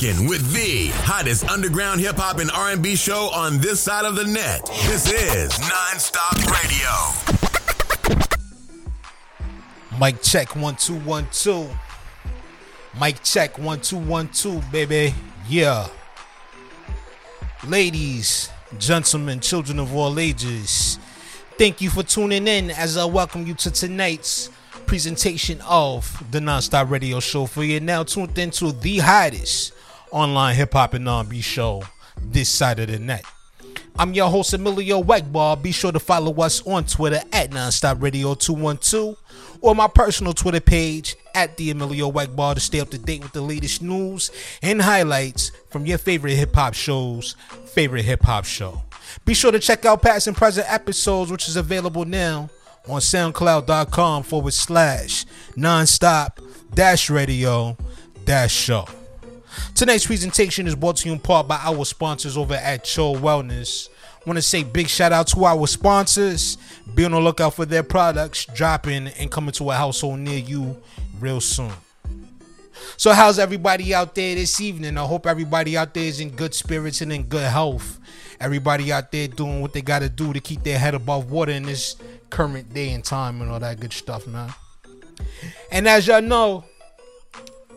rocking with the hottest underground hip hop and R&B show on this side of the net. This is Nonstop Radio. Mic check one two one two. Mic check one two one two, baby. Yeah. Ladies, gentlemen, children of all ages, thank you for tuning in as I welcome you to tonight's presentation of the Nonstop Radio Show. For you now tuned into the hottest online hip hop and R&B show this side of the net. I'm your host Emilio Wegbar. Be sure to follow us on Twitter at Nonstop Radio 212 or my personal Twitter page at the Emilio Wegbar to stay up to date with the latest news and highlights from your favorite hip hop shows, favorite hip hop show. Be sure to check out past and present episodes, which is available now on soundcloud.com forward slash nonstop dash radio dash show. Tonight's presentation is brought to you in part by our sponsors over at Cho Wellness. Want to say big shout out to our sponsors. Be on the lookout for their products dropping and coming to a household near you real soon. So, how's everybody out there this evening? I hope everybody out there is in good spirits and in good health. Everybody out there doing what they got to do to keep their head above water in this current day and time and all that good stuff, man. And as y'all know,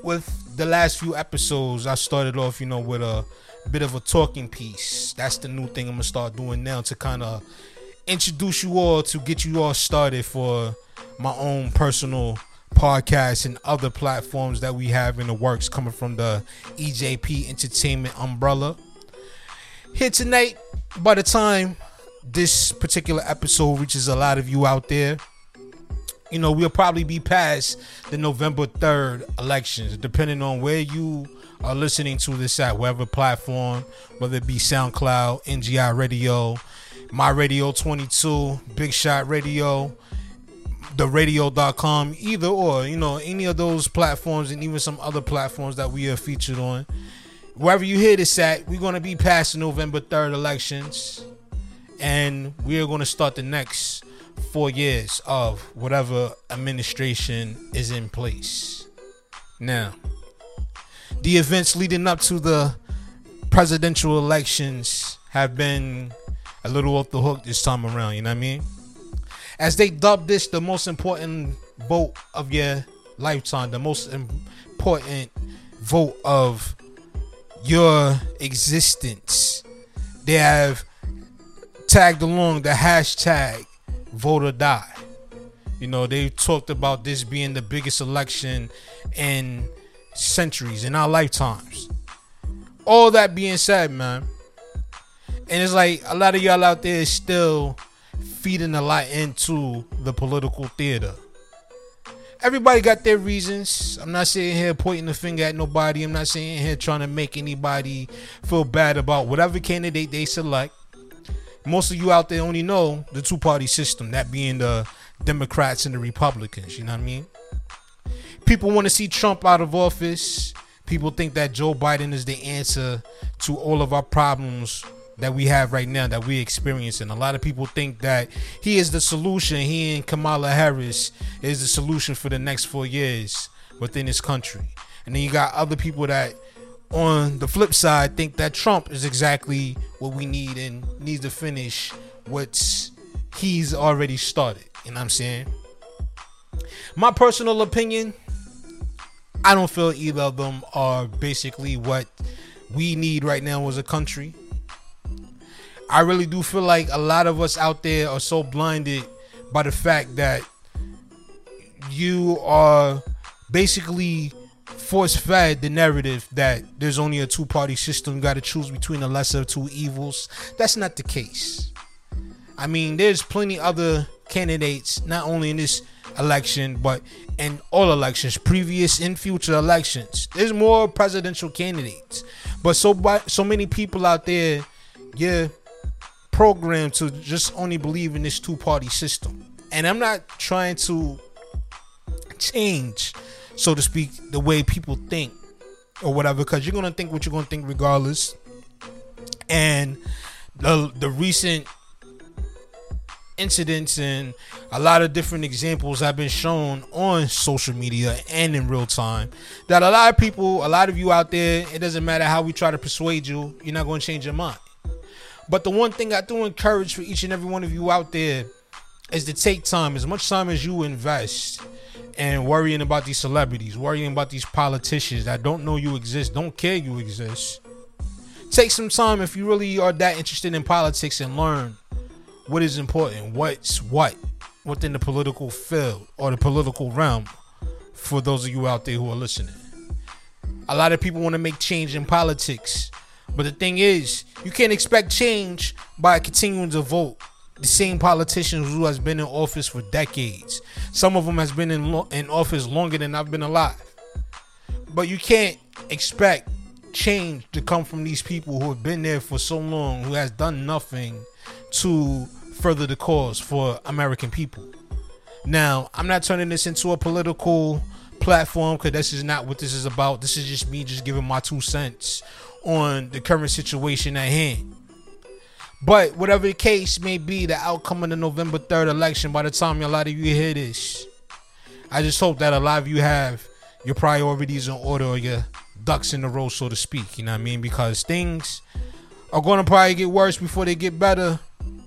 with the last few episodes, I started off, you know, with a bit of a talking piece. That's the new thing I'm gonna start doing now to kind of introduce you all to get you all started for my own personal podcast and other platforms that we have in the works coming from the EJP Entertainment umbrella. Here tonight, by the time this particular episode reaches a lot of you out there, you know, we'll probably be past the November 3rd elections, depending on where you are listening to this at, whatever platform, whether it be SoundCloud, NGI Radio, My Radio 22, Big Shot Radio, the radio.com, either or, you know, any of those platforms and even some other platforms that we are featured on. Wherever you hear this at, we're going to be past the November 3rd elections and we are going to start the next four years of whatever administration is in place. Now, the events leading up to the presidential elections have been a little off the hook this time around, you know what I mean? As they dub this the most important vote of your lifetime, the most important vote of your existence. They have tagged along the hashtag vote or die. You know, they talked about this being the biggest election in centuries, in our lifetimes. All that being said, man, and it's like a lot of y'all out there is still feeding a lot into the political theater. Everybody got their reasons. I'm not sitting here pointing the finger at nobody. I'm not sitting here trying to make anybody feel bad about whatever candidate they select most of you out there only know the two party system, that being the Democrats and the Republicans. You know what I mean? People want to see Trump out of office. People think that Joe Biden is the answer to all of our problems that we have right now that we're experiencing. A lot of people think that he is the solution. He and Kamala Harris is the solution for the next four years within this country. And then you got other people that on the flip side, think that Trump is exactly what we need and needs to finish what he's already started. You know what I'm saying? My personal opinion, I don't feel either of them are basically what we need right now as a country. I really do feel like a lot of us out there are so blinded by the fact that you are basically force fed the narrative that there's only a two party system, you got to choose between the lesser of two evils. That's not the case. I mean, there's plenty other candidates, not only in this election, but in all elections, previous and future elections. There's more presidential candidates, but so so many people out there, yeah, programmed to just only believe in this two party system. And I'm not trying to change so to speak, the way people think or whatever, because you're gonna think what you're gonna think regardless. And the the recent incidents and a lot of different examples have been shown on social media and in real time that a lot of people, a lot of you out there, it doesn't matter how we try to persuade you, you're not to change your mind. But the one thing I do encourage for each and every one of you out there is to take time, as much time as you invest and worrying about these celebrities, worrying about these politicians that don't know you exist, don't care you exist. Take some time if you really are that interested in politics and learn what is important, what's what within the political field or the political realm for those of you out there who are listening. A lot of people want to make change in politics, but the thing is, you can't expect change by continuing to vote the same politicians who has been in office for decades. Some of them has been in lo- in office longer than I've been alive. But you can't expect change to come from these people who have been there for so long, who has done nothing to further the cause for American people. Now, I'm not turning this into a political platform because this is not what this is about. This is just me just giving my two cents on the current situation at hand. But whatever the case may be, the outcome of the November 3rd election, by the time a lot of you hear this, I just hope that a lot of you have your priorities in order or your ducks in a row, so to speak. You know what I mean? Because things are going to probably get worse before they get better.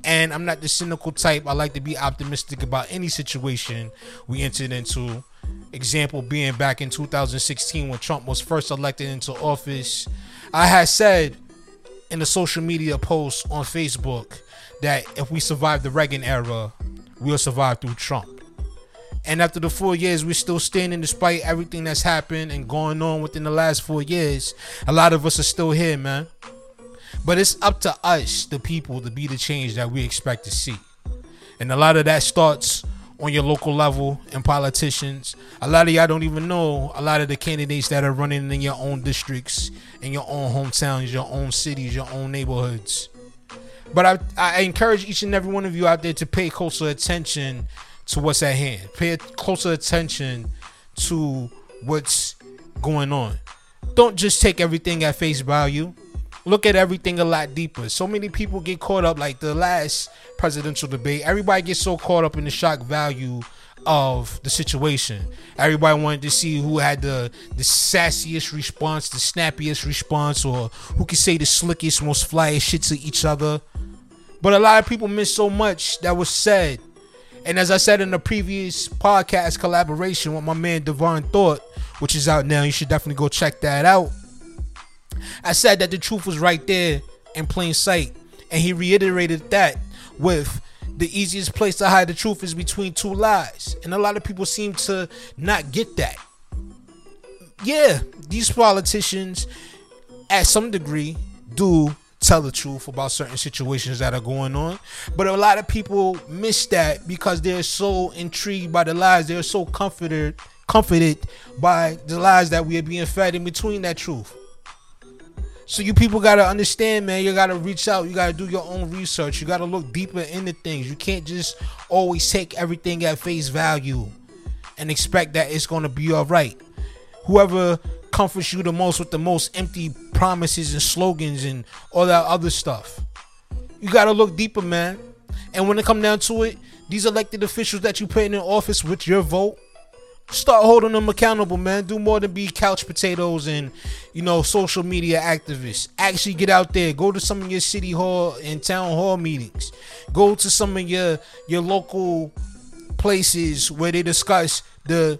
And I'm not the cynical type. I like to be optimistic about any situation we entered into. Example being back in 2016 when Trump was first elected into office. I had said in the social media post on Facebook that if we survive the Reagan era, we'll survive through Trump. And after the four years, we're still standing despite everything that's happened and going on within the last four years. A lot of us are still here, man. But it's up to us, the people, to be the change that we expect to see. And a lot of that starts on your local level and politicians. A lot of y'all don't even know a lot of the candidates that are running in your own districts, in your own hometowns, your own cities, your own neighborhoods. But I, I encourage each and every one of you out there to pay closer attention to what's at hand. Pay closer attention to what's going on. Don't just take everything at face value look at everything a lot deeper. So many people get caught up, like the last presidential debate. Everybody gets so caught up in the shock value of the situation. Everybody wanted to see who had the the sassiest response, the snappiest response, or who could say the slickest, most flyest shit to each other. But a lot of people missed so much that was said. And as I said in the previous podcast collaboration with my man Divine Thought, which is out now, you should definitely go check that out. I said that the truth was right there in plain sight. And he reiterated that with the easiest place to hide the truth is between two lies. And a lot of people seem to not get that. Yeah, these politicians, at some degree, do tell the truth about certain situations that are going on. But a lot of people miss that because they're so intrigued by the lies. They're so comforted comforted by the lies that we are being fed in between that truth. So you people gotta understand, man. You gotta reach out. You gotta do your own research. You gotta look deeper into things. You can't just always take everything at face value and expect that it's gonna be all right. Whoever comforts you the most with the most empty promises and slogans and all that other stuff. You gotta look deeper, man. And when it come down to it, these elected officials that you put in office with your vote, start holding them accountable, man. Do more than be couch potatoes and you know social media activists. Actually, get out there. Go to some of your city hall and town hall meetings. Go to some of your your local places where they discuss the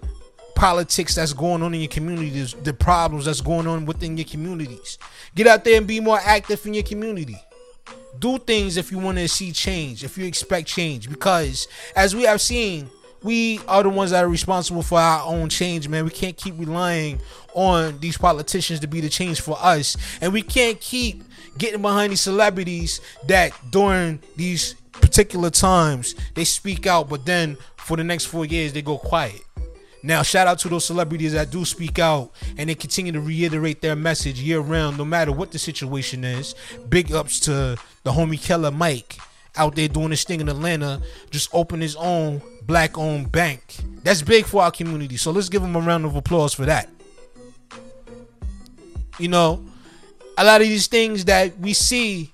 politics that's going on in your communities, the problems that's going on within your communities. Get out there and be more active in your community. Do things if you want to see change, if you expect change, because as we have seen we are the ones that are responsible for our own change, man. We can't keep relying on these politicians to be the change for us. And we can't keep getting behind these celebrities that during these particular times they speak out, but then for the next four years they go quiet. Now, shout out to those celebrities that do speak out and they continue to reiterate their message year round, no matter what the situation is. Big ups to the homie Killer Mike out there doing his thing in Atlanta, just open his own black owned bank. That's big for our community. So let's give him a round of applause for that. You know, a lot of these things that we see,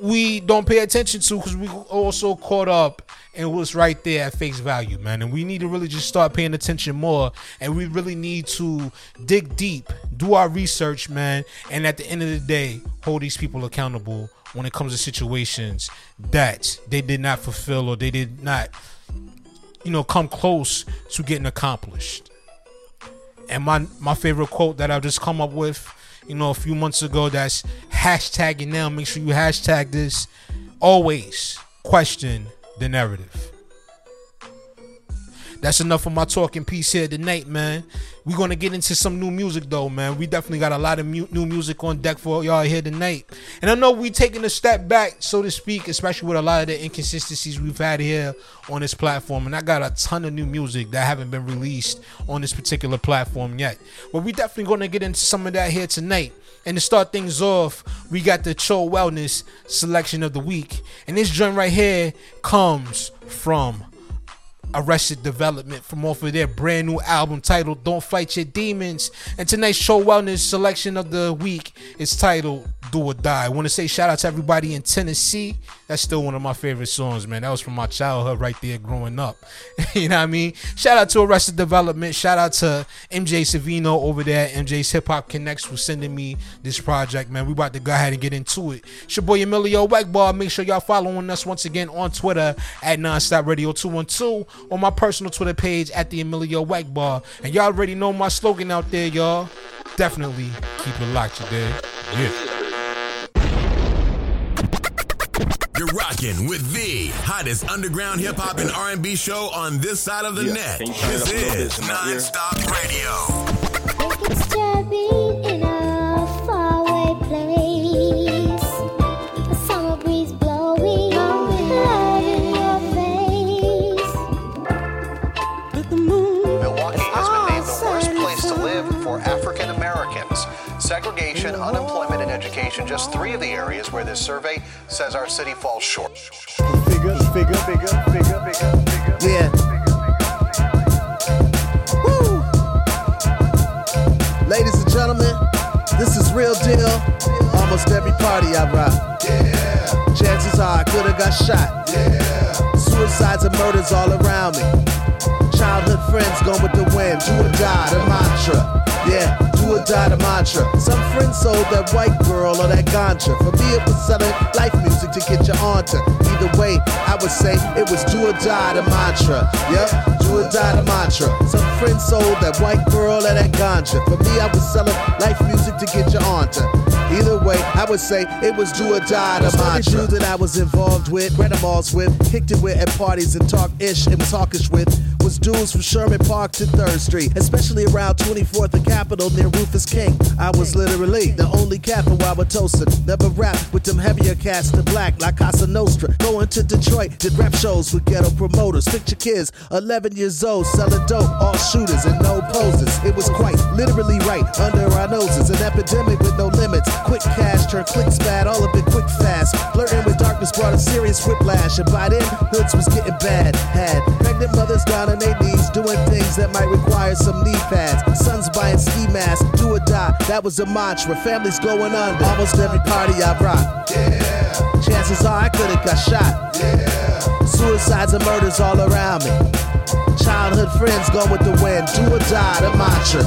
we don't pay attention to because we also caught up in what's right there at face value, man. And we need to really just start paying attention more. And we really need to dig deep, do our research, man. And at the end of the day, hold these people accountable when it comes to situations that they did not fulfill or they did not, you know, come close to getting accomplished. And my my favorite quote that I've just come up with, you know, a few months ago that's hashtagging now. Make sure you hashtag this. Always question the narrative. That's enough of my talking piece here tonight, man. We're gonna get into some new music though, man. We definitely got a lot of mu- new music on deck for y'all here tonight. And I know we taking a step back, so to speak, especially with a lot of the inconsistencies we've had here on this platform. And I got a ton of new music that haven't been released on this particular platform yet. But we definitely gonna get into some of that here tonight. And to start things off, we got the Cho Wellness selection of the week. And this joint right here comes from Arrested Development from off of their brand new album titled Don't Fight Your Demons. And tonight's Cho Wellness selection of the week is titled Do or Die. I want to say shout out to everybody in Tennessee. That's still one of my favorite songs, man. That was from my childhood right there growing up. you know what I mean? Shout out to Arrested Development. Shout out to MJ Savino over there. MJ's Hip Hop Connects for sending me this project, man. We about to go ahead and get into it. It's your boy Emilio Wackbar. Make sure y'all following us once again on Twitter at Nonstop Radio 212 on my personal Twitter page at the Emilio Wackbar. And y'all already know my slogan out there, y'all. Definitely keep it locked, you dig? Yeah. You're rocking with the hottest underground hip hop and R&B show on this side of the Yeah. net. Can you turn it This up a little bit is in my ear? Nonstop Radio. Unemployment, education, just three of the areas where this survey says our city falls short. Bigger, bigger, bigger, bigger, bigger, bigger. Yeah. Woo! Ladies and gentlemen, this is real deal. Almost every party I rock. Yeah. Chances are I could have got shot. Yeah. Suicides and murders all around me. Childhood friends gone with the wind. Do or die, the mantra. Yeah, or die, the mantra. Some friends sold that white girl or that ganja. For me, it was selling life music to get you onto. Either way, I would say it was do or die, the mantra. Yep, do or die, the mantra. Some friends sold that white girl or that ganja. For me, I was selling life music to get you onto. Either way, I would say it was do or die, the mantra. that I was involved with, read them alls with, kicked it with at parties and talk ish and was hawkish with, was from Sherman Park to 3rd Street, especially around 24th and Capitol near Rufus King. I was literally the only cat from Wauwatosa. Never rapped with them heavier cats to black like Cosa Nostra. Going to Detroit, did rap shows with ghetto promoters. Picture kids, 11 years old, selling dope, all shooters and no poses. It was quite literally right under our noses. An epidemic with no limits. Quick cash turn clicks bad, all of it quick fast. Flirting with darkness brought a serious whiplash, and by then, hoods was getting bad. Had pregnant mothers down in 1980s, doing things that might require some knee pads. Sons buying ski masks, do or die, that was a mantra. Families going under, almost every party I rock. Yeah. Chances are I could've got shot. Yeah. Suicides and murders all around me. Childhood friends go with the wind. Do or die, the mantra.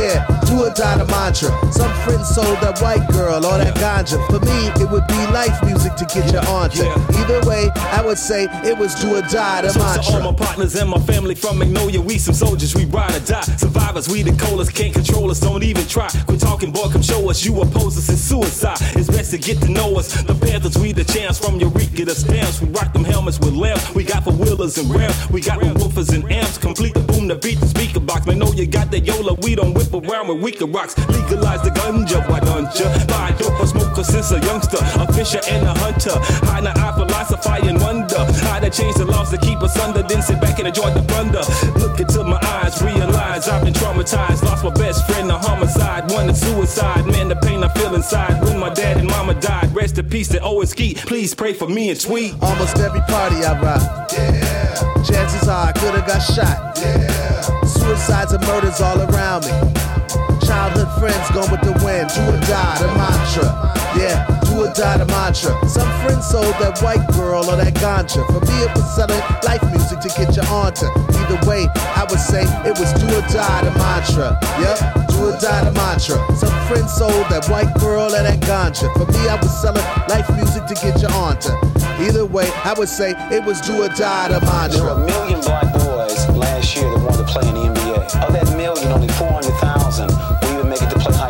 Yeah, do or die, the mantra. Some friends sold that white girl or that ganja. For me, it would be life music to get you on onto. Either way, I would say it was do or die, the So to all my partners and my family from Magnolia, we some soldiers, we ride or die. Survivors, we the coldest, can't control us, don't even try. Quit talking, boy, come show us you oppose us in suicide. It's best to get to know us. The Panthers, we the champs from Eureka to stamps. We rock them helmets with lamps. We got for wheelers and rams. We got the woofers and amps. Complete the boom to beat the speaker box. Man, know you got the Yola, we don't whip around with weaker rocks. Legalize the ganja, why don't ya? Buy dope or smoker since a youngster. A fisher and a hunter. High the eye, philosophy and wonder. How to change the laws to keep us under, then sit back and enjoy the thunder. Look into my eyes, realize I've been traumatized. Lost my best friend to homicide, one to suicide. Man, the pain I feel inside when my dad and mama died. Rest in peace to Skeet. Please pray for me and Tweet. Almost every party I rock. Yeah. Chances are I could have got shot. Yeah. Suicides and murders all around me. Childhood friends gone with the wind. Do or die, the mantra. Yeah, do or die, the mantra. Some friends sold that white girl or that ganja. For me, it was selling life music to get you onto. Either way, I would say it was do or die, the mantra. Yep, do or die, the mantra. Some friends sold that white girl or that ganja. For me, I was selling life music to get you onto. Either way, I would say it was do or die, the mantra. There were a million black boys last year that wanted to play in the NBA. Of that million, only 400,000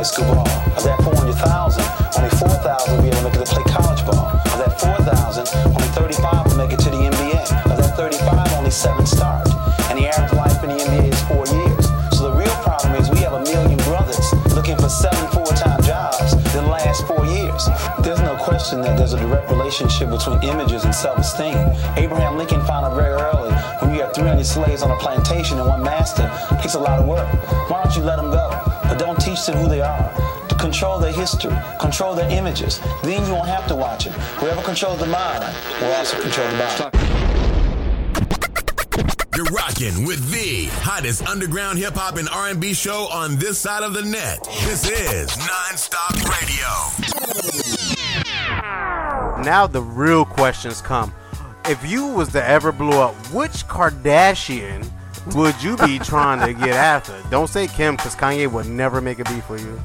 high school ball. Of that 400,000, only 4,000 will be able to make it to play college ball. Of that 4,000, only 35 will make it to the NBA. Of that 35, only seven start. And the average life in the NBA is four years. So the real problem is we have a million brothers looking for seven full-time jobs that last four years. There's no question that there's a direct relationship between images and self-esteem. Abraham Lincoln found out very early when you have 300 slaves on a plantation and one master, it takes a lot of work. Why don't you let them go? But don't teach them who they are. To control their history, control their images. Then you won't have to watch it. Whoever controls the mind will also control the body. You're rocking with the hottest underground hip hop and R&B show on this side of the net. This is Nonstop Radio. Now the real questions come. If you was to ever blow up, which Kardashian would you be trying to get after? Don't say Kim, because Kanye would never make a beat for you.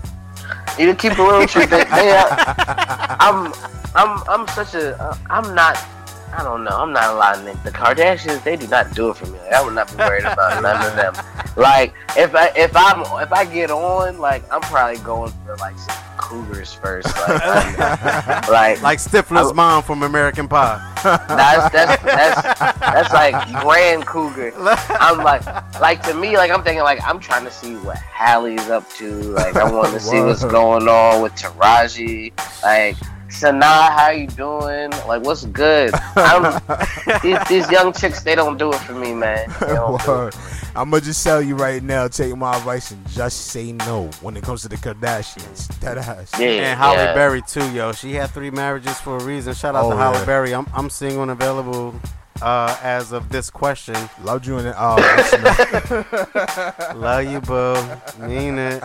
You keep it real with you. I'm, I'm, I'm such a, I'm not. I don't know. I'm not a lot lying. The Kardashians, they do not do it for me. Like, I would not be worried about none of them. Like if I, if I'm, if I get on, like I'm probably going for like some cougars first. Like, like, Like Stifler's I- mom from American Pie. that's that's that's that's like grand cougar. I'm like like to me like I'm thinking like I'm trying to see what Halle's up to. Like I want to see what's going on with Taraji. Like Sanaa, how you doing? Like what's good? I'm these, these young chicks they don't do it for me, man. They don't do it. Word. I'm gonna just tell you right now. Take my advice and just say no when it comes to the Kardashians. That ass. Yeah, And Halle yeah. Berry too, yo. She had three marriages for a reason. Shout out Oh, to Halle yeah. Berry. I'm I'm single and available uh, as of this question. Loved you in the oh, Love you, boo. Mean it.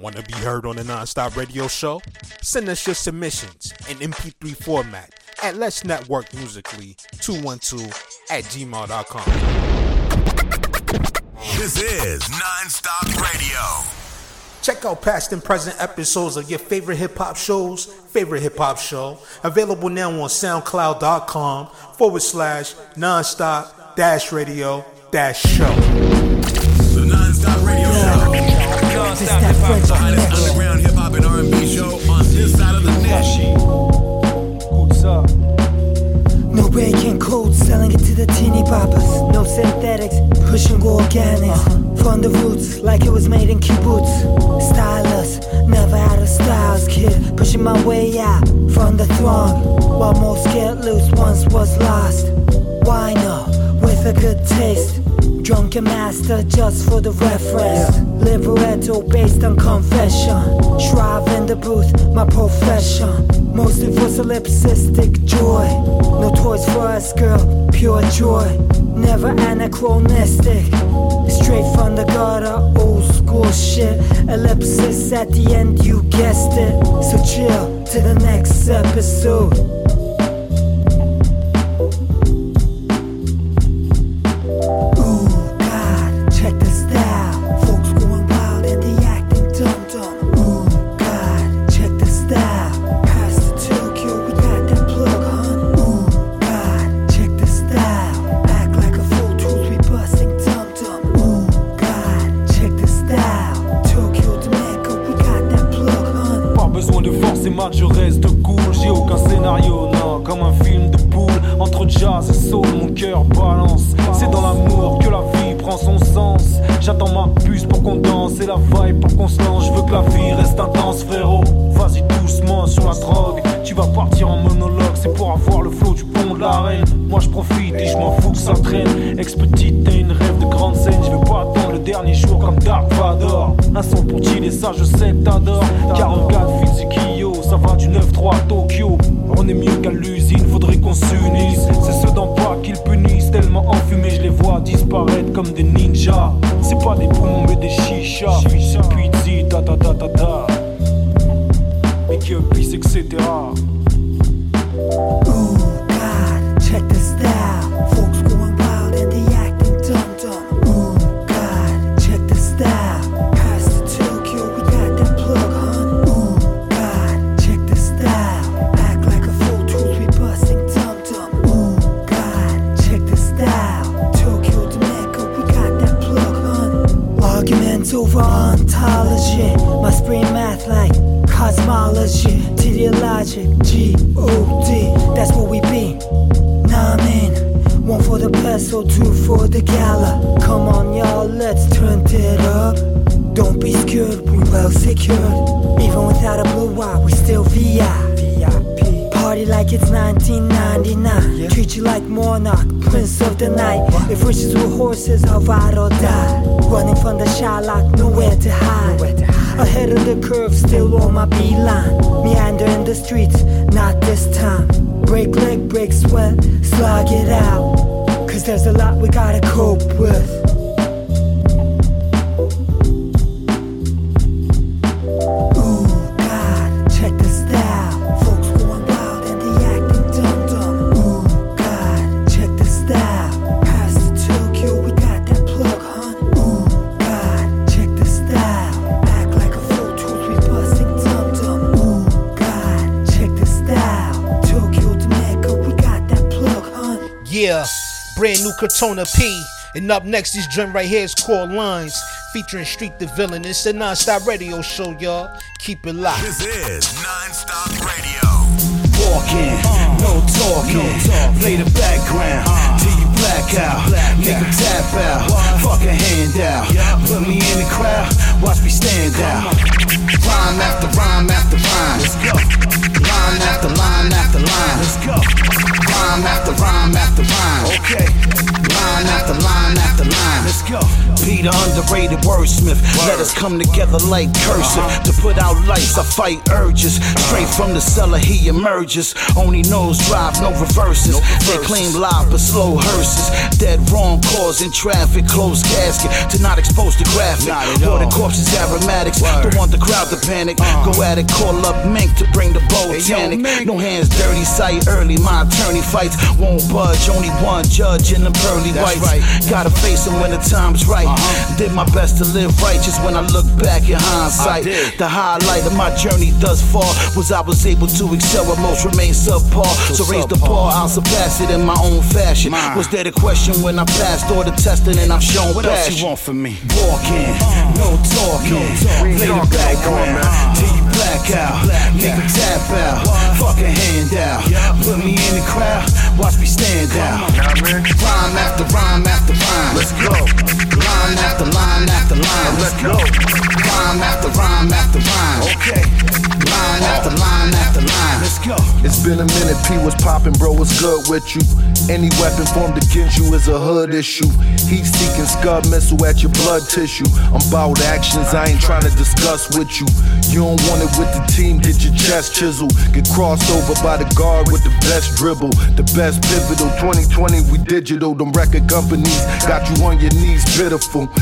Want to be heard on the Nonstop Radio Show? Send us your submissions in MP3 format at Let's Network Musically 212 at gmail.com. This is Nonstop Radio. Check out past and present episodes of your favorite hip hop shows, favorite hip hop show, available now on SoundCloud.com forward slash nonstop dash radio dash show. The Nonstop Radio Show. The hottest underground hip hop and R&B show on this side of the net. No breaking code, selling it to the teeny poppers. No synthetics, pushing organics. From the roots, like it was made in kibbutz. Stylus, never out of styles, kid. Pushing my way out from the throng. While most get loose once was lost. Wino, with a good taste. Drunken master just for the reference. Libretto based on confession. Shrive in the booth, my profession. Mostly for solipsistic joy. No toys for us, girl, pure joy. Never anachronistic. Straight from the gutter, old school shit. Ellipsis at the end, you guessed it. So chill to the next episode. Don't be scared, we well secured. Even without a blue eye, we still VI. VIP. Party like it's 1999. Treat you like monarch, prince of the night. If riches were horses, I'll ride or die. Running from the Shylock, nowhere to hide. Ahead of the curve, still on my beeline. Meander in the streets, not this time. Break leg, break sweat, slog it out. Cause there's a lot we gotta cope with. Yeah, brand new Katona P. And up next, this joint right here is called Lines, featuring Street the Villain. It's a non-stop radio show, y'all. Keep it locked. This is Non-Stop Radio. Walking, no talking. Play the background uh-huh. till you black out. Make 'em tap out. Fuck a handout. Put me in the crowd. Watch me stand out. Rhyme after rhyme after rhyme. Let's go. Line after line after line. Let's go. Rhyme after rhyme after rhyme. Okay. Line after line after line. Let's go. Peter, underrated wordsmith. Let us come together like cursive. Uh-huh. To put out lights, I fight urges. Straight from the cellar, he emerges. Only nose drive, no reverses. They claim live, but slow hearses. Dead wrong, causing traffic. Closed casket to not expose the graphic. Or the corpses, aromatics. Don't want the crowd to panic. Uh-huh. Go at it, call up Mink to bring the botanic. No hands dirty, sight early. My attorney fights won't budge. Only one judge in the pearly whites. Gotta face him when the time's right. Uh-huh. Did my best to live righteous when I look back in hindsight. The highlight of my journey thus far was I was able to excel where most remain subpar. So raise the bar, I'll surpass it in my own fashion. Was there the question when I passed all the testing and I've shown What else passion? you want from me? Walking, no talking. Play the background till you black out. Make 'em tap out. Fuck a handout. Put me in the crowd. Watch me stand out. Rhyme after rhyme after rhyme. Let's go. Line after line after line. Let's go. Rhyme after rhyme after rhyme. Okay. Line after line after line. Let's go. It's been a minute, P was popping, bro. What's good with you? Any weapon formed against you is a hood issue. Heat seeking scud missile at your blood tissue. I'm bout actions, I ain't trying to discuss with you. You don't want it with the team, get your chest chiseled. Get crossed over by the guard with the best dribble. The best pivotal. 2020, we digital. Them record companies got you on your knees, pitiful.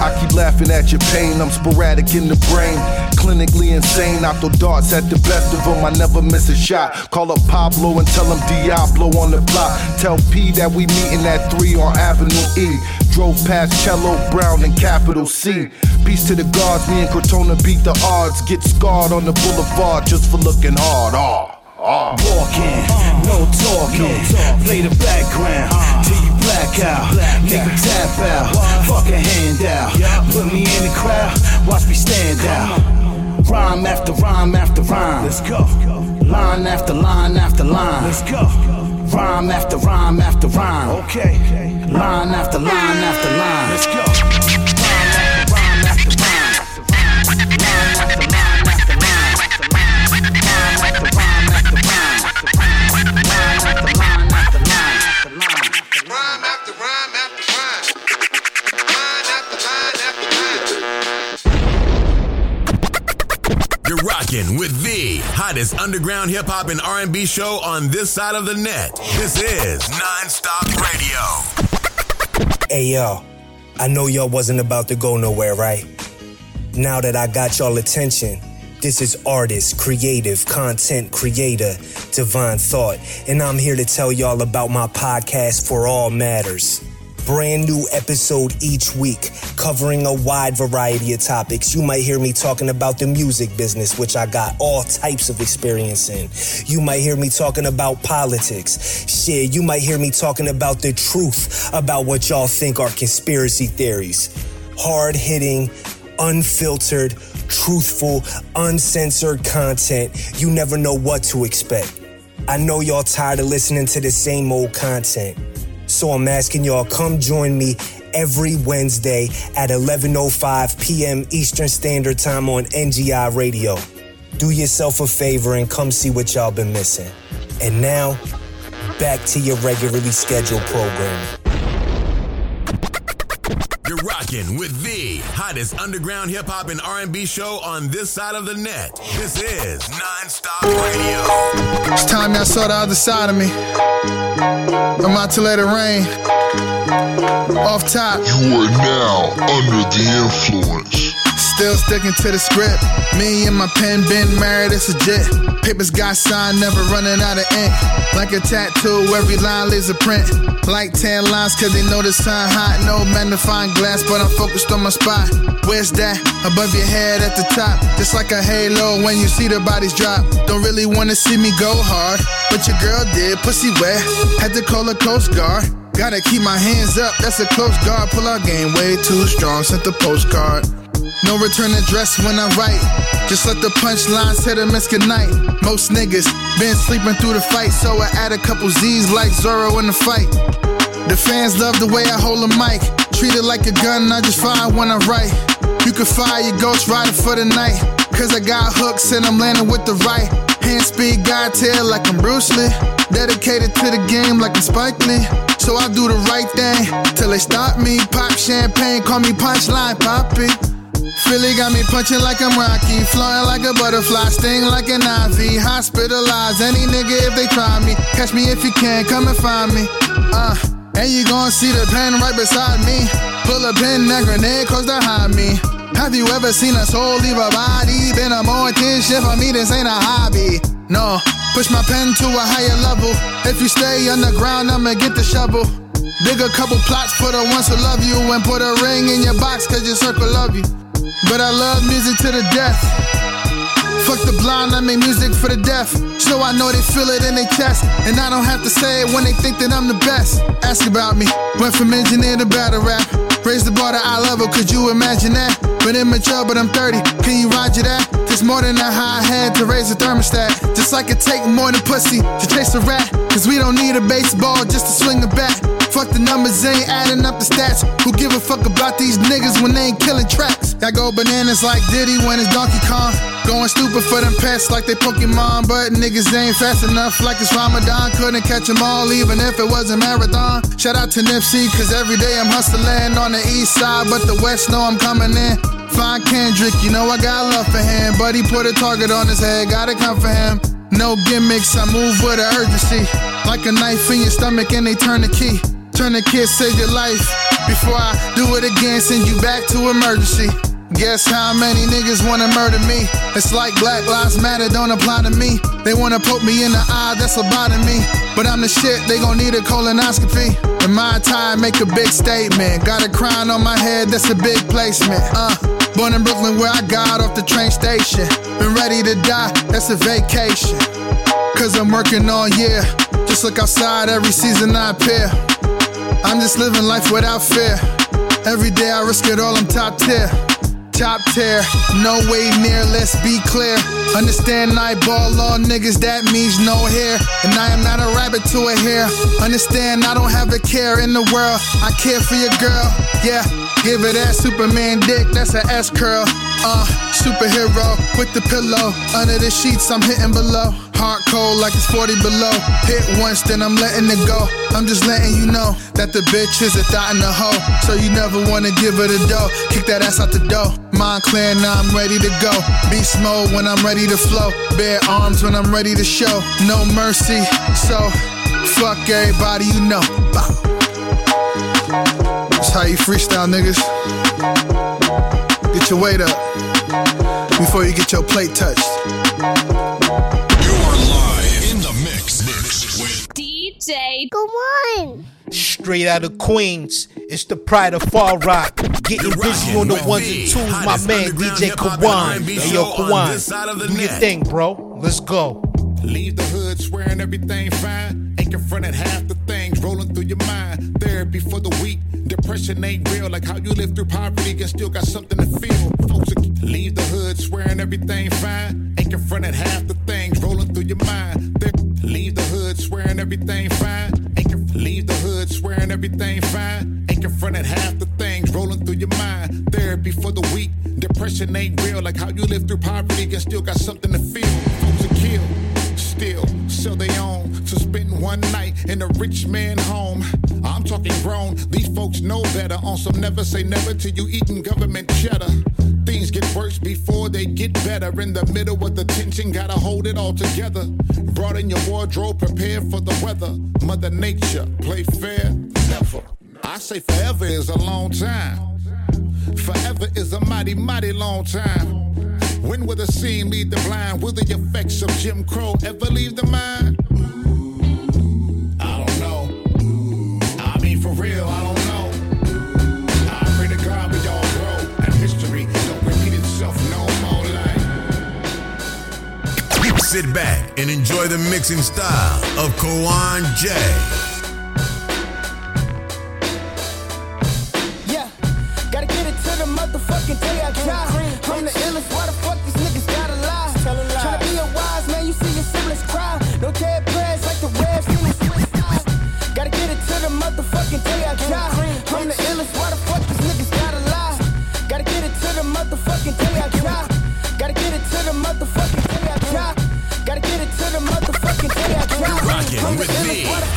I keep laughing at your pain, I'm sporadic in the brain. Clinically insane, I throw darts at the best of them. I never miss a shot. Call up Pablo and tell him Diablo on the block. Tell P that we meeting at 3 on Avenue E. Drove past Cello Brown and Capital C. Peace to the gods, me and Cortona beat the odds. Get scarred on the boulevard just for looking hard. Ah. Ah. Walking, no talking. Play the background till you black out. Make 'em tap out. Fuck a handout. Put me in the crowd. Watch me stand out. Rhyme after rhyme after rhyme. Let's go. Line after line after line. Let's go. Rhyme after rhyme after rhyme. Okay. Line after line after line. Let's go. Rhyme after rhyme after rhyme. Line after line after line. Rhyme after rhyme after rhyme. Line after line after line. Rhyme after rhyme after rhyme. Line after line after line. You're rocking with the hottest underground hip hop and R&B show on this side of the net. This is Nonstop Radio. Hey y'all, I know y'all wasn't about to go nowhere, right? Now that I got y'all attention, this is artist, creative, content creator, Divine Thought, and I'm here to tell y'all about my podcast for all matters. Brand new episode each week, covering a wide variety of topics. You might hear me talking about the music business, which I got all types of experience in. You might hear me talking about politics. Shit, you might hear me talking about the truth about what y'all think are conspiracy theories. Hard hitting, unfiltered, truthful, uncensored content. You never know what to expect. I know y'all tired of listening to the same old content. So I'm asking y'all come join me every Wednesday at 11:05 p.m. Eastern Standard Time on NGI Radio. Do yourself a favor and come see what y'all been missing. And now, back to your regularly scheduled program. You're rocking with the hottest underground hip hop and R&B show on this side of the net. This is Nonstop Radio. It's time y'all saw the other side of me. I'm out to let it rain. Off top. You are now under the influence. Still sticking to the script. Me and my pen been married, it's legit. Papers got signed, never running out of ink. Like a tattoo, every line leaves a print. Like 10 lines, cause they know the sign hot. No magnifying glass, but I'm focused on my spot. Where's that? Above your head at the top. Just like a halo when you see the bodies drop. Don't really wanna see me go hard. But your girl did, pussy wet. Had to call a Coast Guard. Gotta keep my hands up, that's a close guard. Pull out game way too strong, sent the postcard. No return address when I write. Just let the punchlines hit a miss goodnight. Most niggas been sleeping through the fight, so I add a couple Z's like Zorro in the fight. The fans love the way I hold a mic. Treat it like a gun, I just fire when I write. You can fire your ghost rider for the night. Cause I got hooks and I'm landing with the right. Hand speed, God tail like I'm Bruce Lee. Dedicated to the game like I'm Spike Lee. So I do the right thing till they stop me. Pop champagne, call me punchline poppy. Philly got me punching like I'm Rocky, flying like a butterfly, sting like an ivy. Hospitalize any nigga if they try me. Catch me if you can, come and find me. Uh, and you gon' see the pen right beside me. Pull a pin, that grenade to hide me. Have you ever seen a soul leave a body? Been a more intense shit for me, this ain't a hobby. No, push my pen to a higher level. If you stay underground, I'ma get the shovel. Dig a couple plots for the ones who love you and put a ring in your box cause your circle love you. But I love music to the death. Fuck the blind, I make music for the deaf. So I know they feel it in their chest. And I don't have to say it when they think that I'm the best. Ask about me. Went from engineer to battle rap. Raise the bar to eye level, could you imagine that? Been immature, but I'm 30. Can you roger that? It's more than a high head to raise a thermostat. Just like it take more than pussy to chase a rat. Cause we don't need a baseball just to swing a bat. Fuck the numbers, they ain't adding up the stats. Who give a fuck about these niggas when they ain't killing tracks? I go bananas like Diddy when it's Donkey Kong. Going stupid for them pets like they Pokemon. But niggas ain't fast enough like it's Ramadan. Couldn't catch them all even if it was a marathon. Shout out to Nipsey, cause every day I'm hustling on the east side. But the west know I'm coming in. Find Kendrick, you know I got love for him. But he put a target on his head, gotta come for him. No gimmicks, I move with urgency. Like a knife in your stomach and they turn the key. Turn the kid, save your life. Before I do it again, send you back to emergency. Guess how many niggas wanna murder me? It's like Black Lives Matter don't apply to me. They wanna poke me in the eye, that's me. But I'm the shit, they gon' need a colonoscopy. In my time, make a big statement. Got a crown on my head, that's a big placement. Uh, born in Brooklyn where I got off the train station. Been ready to die, that's a vacation. Cause I'm working all year. Just look outside, every season I appear. I'm just living life without fear. Every day I risk it all, I'm top tier. No way near, let's be clear. Understand I ball all niggas, that means no hair. And I am not a rabbit to a hair. Understand I don't have a care in the world. I care for your girl, yeah. Give it that Superman dick, that's an S curl. Uh, superhero with the pillow. Under the sheets, I'm hitting below. Heart cold like it's 40 below. Hit once, then I'm letting it go. I'm just letting you know that the bitch is a thought in the hoe. So you never wanna give her the dough. Kick that ass out the door. Mind clear, now I'm ready to go. Beast mode when I'm ready to flow. Bare arms when I'm ready to show. No mercy, so fuck everybody you know. Bow. That's how you freestyle, niggas. Get your weight up before you get your plate touched. In the mix, mix with DJ. Come on. Straight out of Queens, it's the pride of Far Rock. Getting busy on the ones the and twos, my man DJ hip-hop and Kawan. R&B Hey, yo, show on this side of Kawan, the do your net. thing, bro. Let's go. Leave the hood swearing everything fine. Ain't confronted half the things rolling through your mind. Therapy for the weak. Depression ain't real. Like how you live through poverty and still got something to feel. Folks leave the hood swearing everything fine. Ain't confronted half the things rolling through your mind. There- leave the hood swearing everything fine. Ain't conf- leave the hood swearing everything fine. Ain't confronted half the things rolling through your mind. Therapy for the weak. Depression ain't real. Like how you live through poverty and still got something to feel. Folks are killed still sell they own to spend one night in a rich man home. I'm talking grown, these folks know better. On some never say never till you eating government cheddar. Things get worse before they get better. In the middle of the tension, gotta hold it all together. Brought in your wardrobe, prepare for the weather. Mother Nature, play fair, never. I say forever is a long time. Forever is a mighty, mighty long time. When will the scene lead the blind? Will the effects of Jim Crow ever leave the mind? I don't know. I mean, for real, I don't know. I pray to God we all grow and history don't repeat itself no more. Like Sit back and enjoy the mixing style of Kawan J. Yeah, gotta get it to the motherfucking day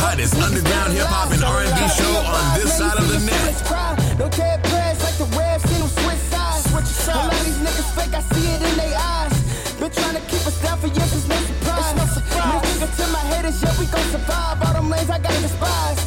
hottest underground hip hop and R&B show on this side of the net. Cry. No dead prayers like the Reds seen them switch sides. A lot of these niggas fake, I see it in their eyes. Been trying to keep us down for years, it's no surprise. It's no surprise. Finger to my haters, yeah, we gon' survive. All them lanes I gotta despise.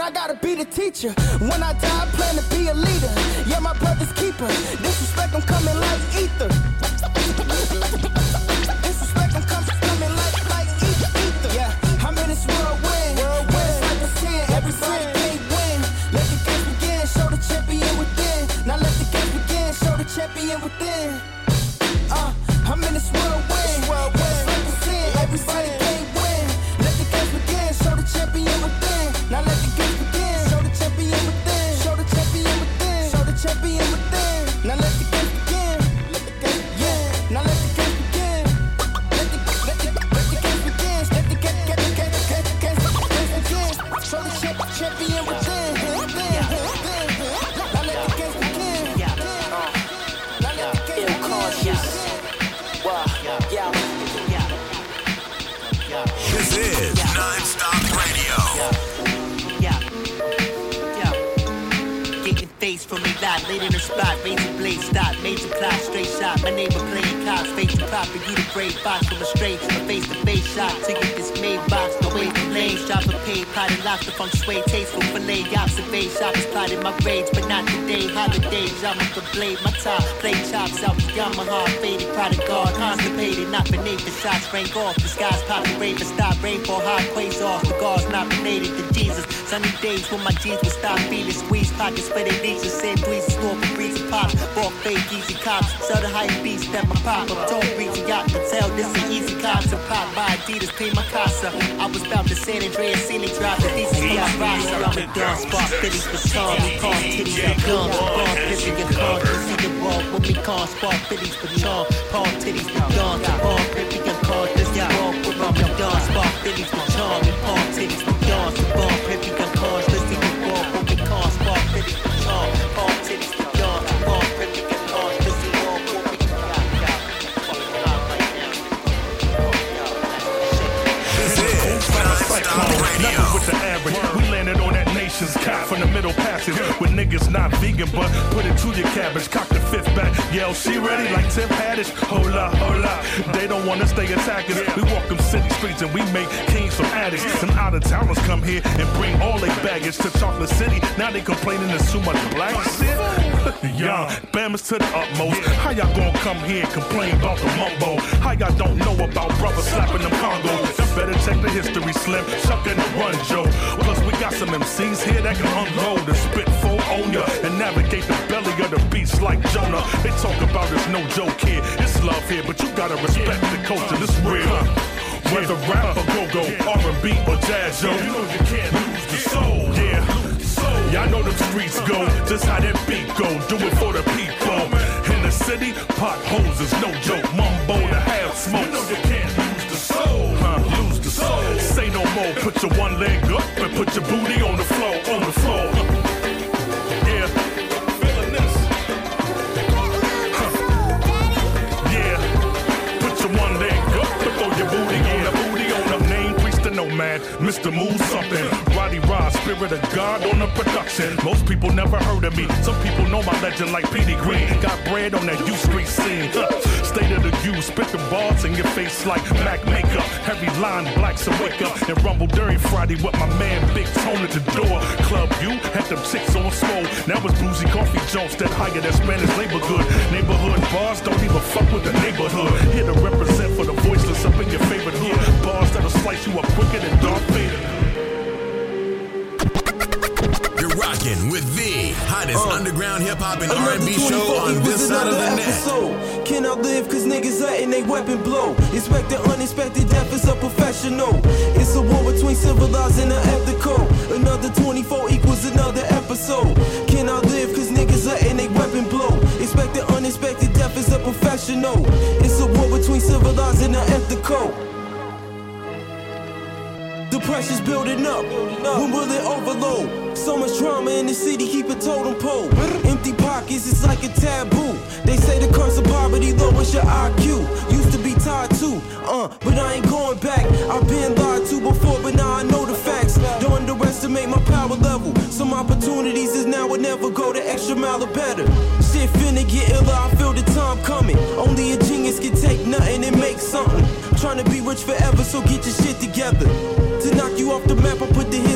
Student, I gotta be the teacher. When I die, I plan to be a leader. Yeah, my brother's keeper. Disrespect, I'm coming like ether. Blade stop, major clock, straight shot. My neighbor playing cops, face to pop, and you the from a straight, to a face to face shot to get this made box. Away from lanes, drop a paid pot and the funk sway, tasteful fillet, observation, shoppers plotted my rage, but not today. Holidays, I'm the blade, my top, play chops out the Yamaha, faded, product guard, constipated, not beneath the shots, rank off, the skies pop the raven, stop rainfall, quays off, the guards not related to Jesus. Sunny days when my jeans would stop feeling squeeze pockets for their send tweets, store for breezy pop, walk fake easy cops, sell the hype beast that my pop, tone breezy yacht, to tell. This an easy cops, and pop. By Adidas, pay my casa. I was about to San Andreas, ceiling drop, the DC my roster, I'm a done, spark fitties for charm, we call titties for guns, bomb pissing your cars, you see the wrong when we call spark fitties for charm, palm titties for guns, bomb pissing your cars, this is wrong when I'm done, spark fitties for charm, and palm titties for guns, bomb not vegan, but put it to your cabbage. Cock the fifth back. Yell, she ready like Tim Haddish. Hold up, hold up. They don't wanna stay attackers. We walk them city streets and we make kings from addicts. Some out of towners come here and bring all their baggage to Chocolate City. Now they complaining there's too much black shit. Young, Bama's to the utmost. How y'all gonna come here and complain about the mumbo? How y'all don't know about brothers slapping them Congos? Y'all better check the history, Slim. Shuck and run, Joe. Plus, we got some MCs here that unload and spit full on ya and navigate the belly of the beast like Jonah. They talk about it's no joke here, it's love here, but you gotta respect the culture. This real. Whether rap or go-go, R&B or jazz, yo. You know you can't lose the soul, yeah. Y'all know the streets go, just how that beat go. Do it for the people. In the city, potholes is no joke. Mumbo to have smoke. You know you can't lose the soul. Huh, lose the soul. Say no more. Put your one leg up and put your booty on the floor, spirit of God on the production. Most people never heard of me. Some people know my legend like Petey Greene. Got bread on that U Street scene. Huh. State of the U, spit the bars in your face like Mac makeup. Heavy line blacks so wake up and rumble during Friday with my man Big Tone at the door. Club U had them chicks on swole. Now it's boozy coffee jumps that higher than Spanish labor good. Neighborhood bars don't even fuck with the neighborhood. Here to represent for the voiceless up in your favorite hood. Bars that'll slice you up quicker than Darth Vader. Rocking with the hottest Uh, underground hip hop and R&B show on this side of the another net. episode. Can I live cause niggas letting they weapon blow? Expect the unexpected death is a professional. It's a war between civilized and the ethical. Another 24 equals another episode. Can I live cause niggas letting they weapon blow? Expect the unexpected death is a professional. It's a war between civilized and the ethical. The pressure's building up. When will it overload? So much drama in the city, keep a totem pole. Empty pockets, it's like a taboo. They say the curse of poverty lowers your IQ. Used to be tied to, uh, but I ain't going back. I've been lied to before, but now I know the facts. Don't underestimate my power level. Some opportunities is now or never go the extra mile or better. Shit finna get iller, I feel the time coming. Only a genius can take nothing and make something. Trying to be rich forever, so get your shit together. To knock you off the map, I put the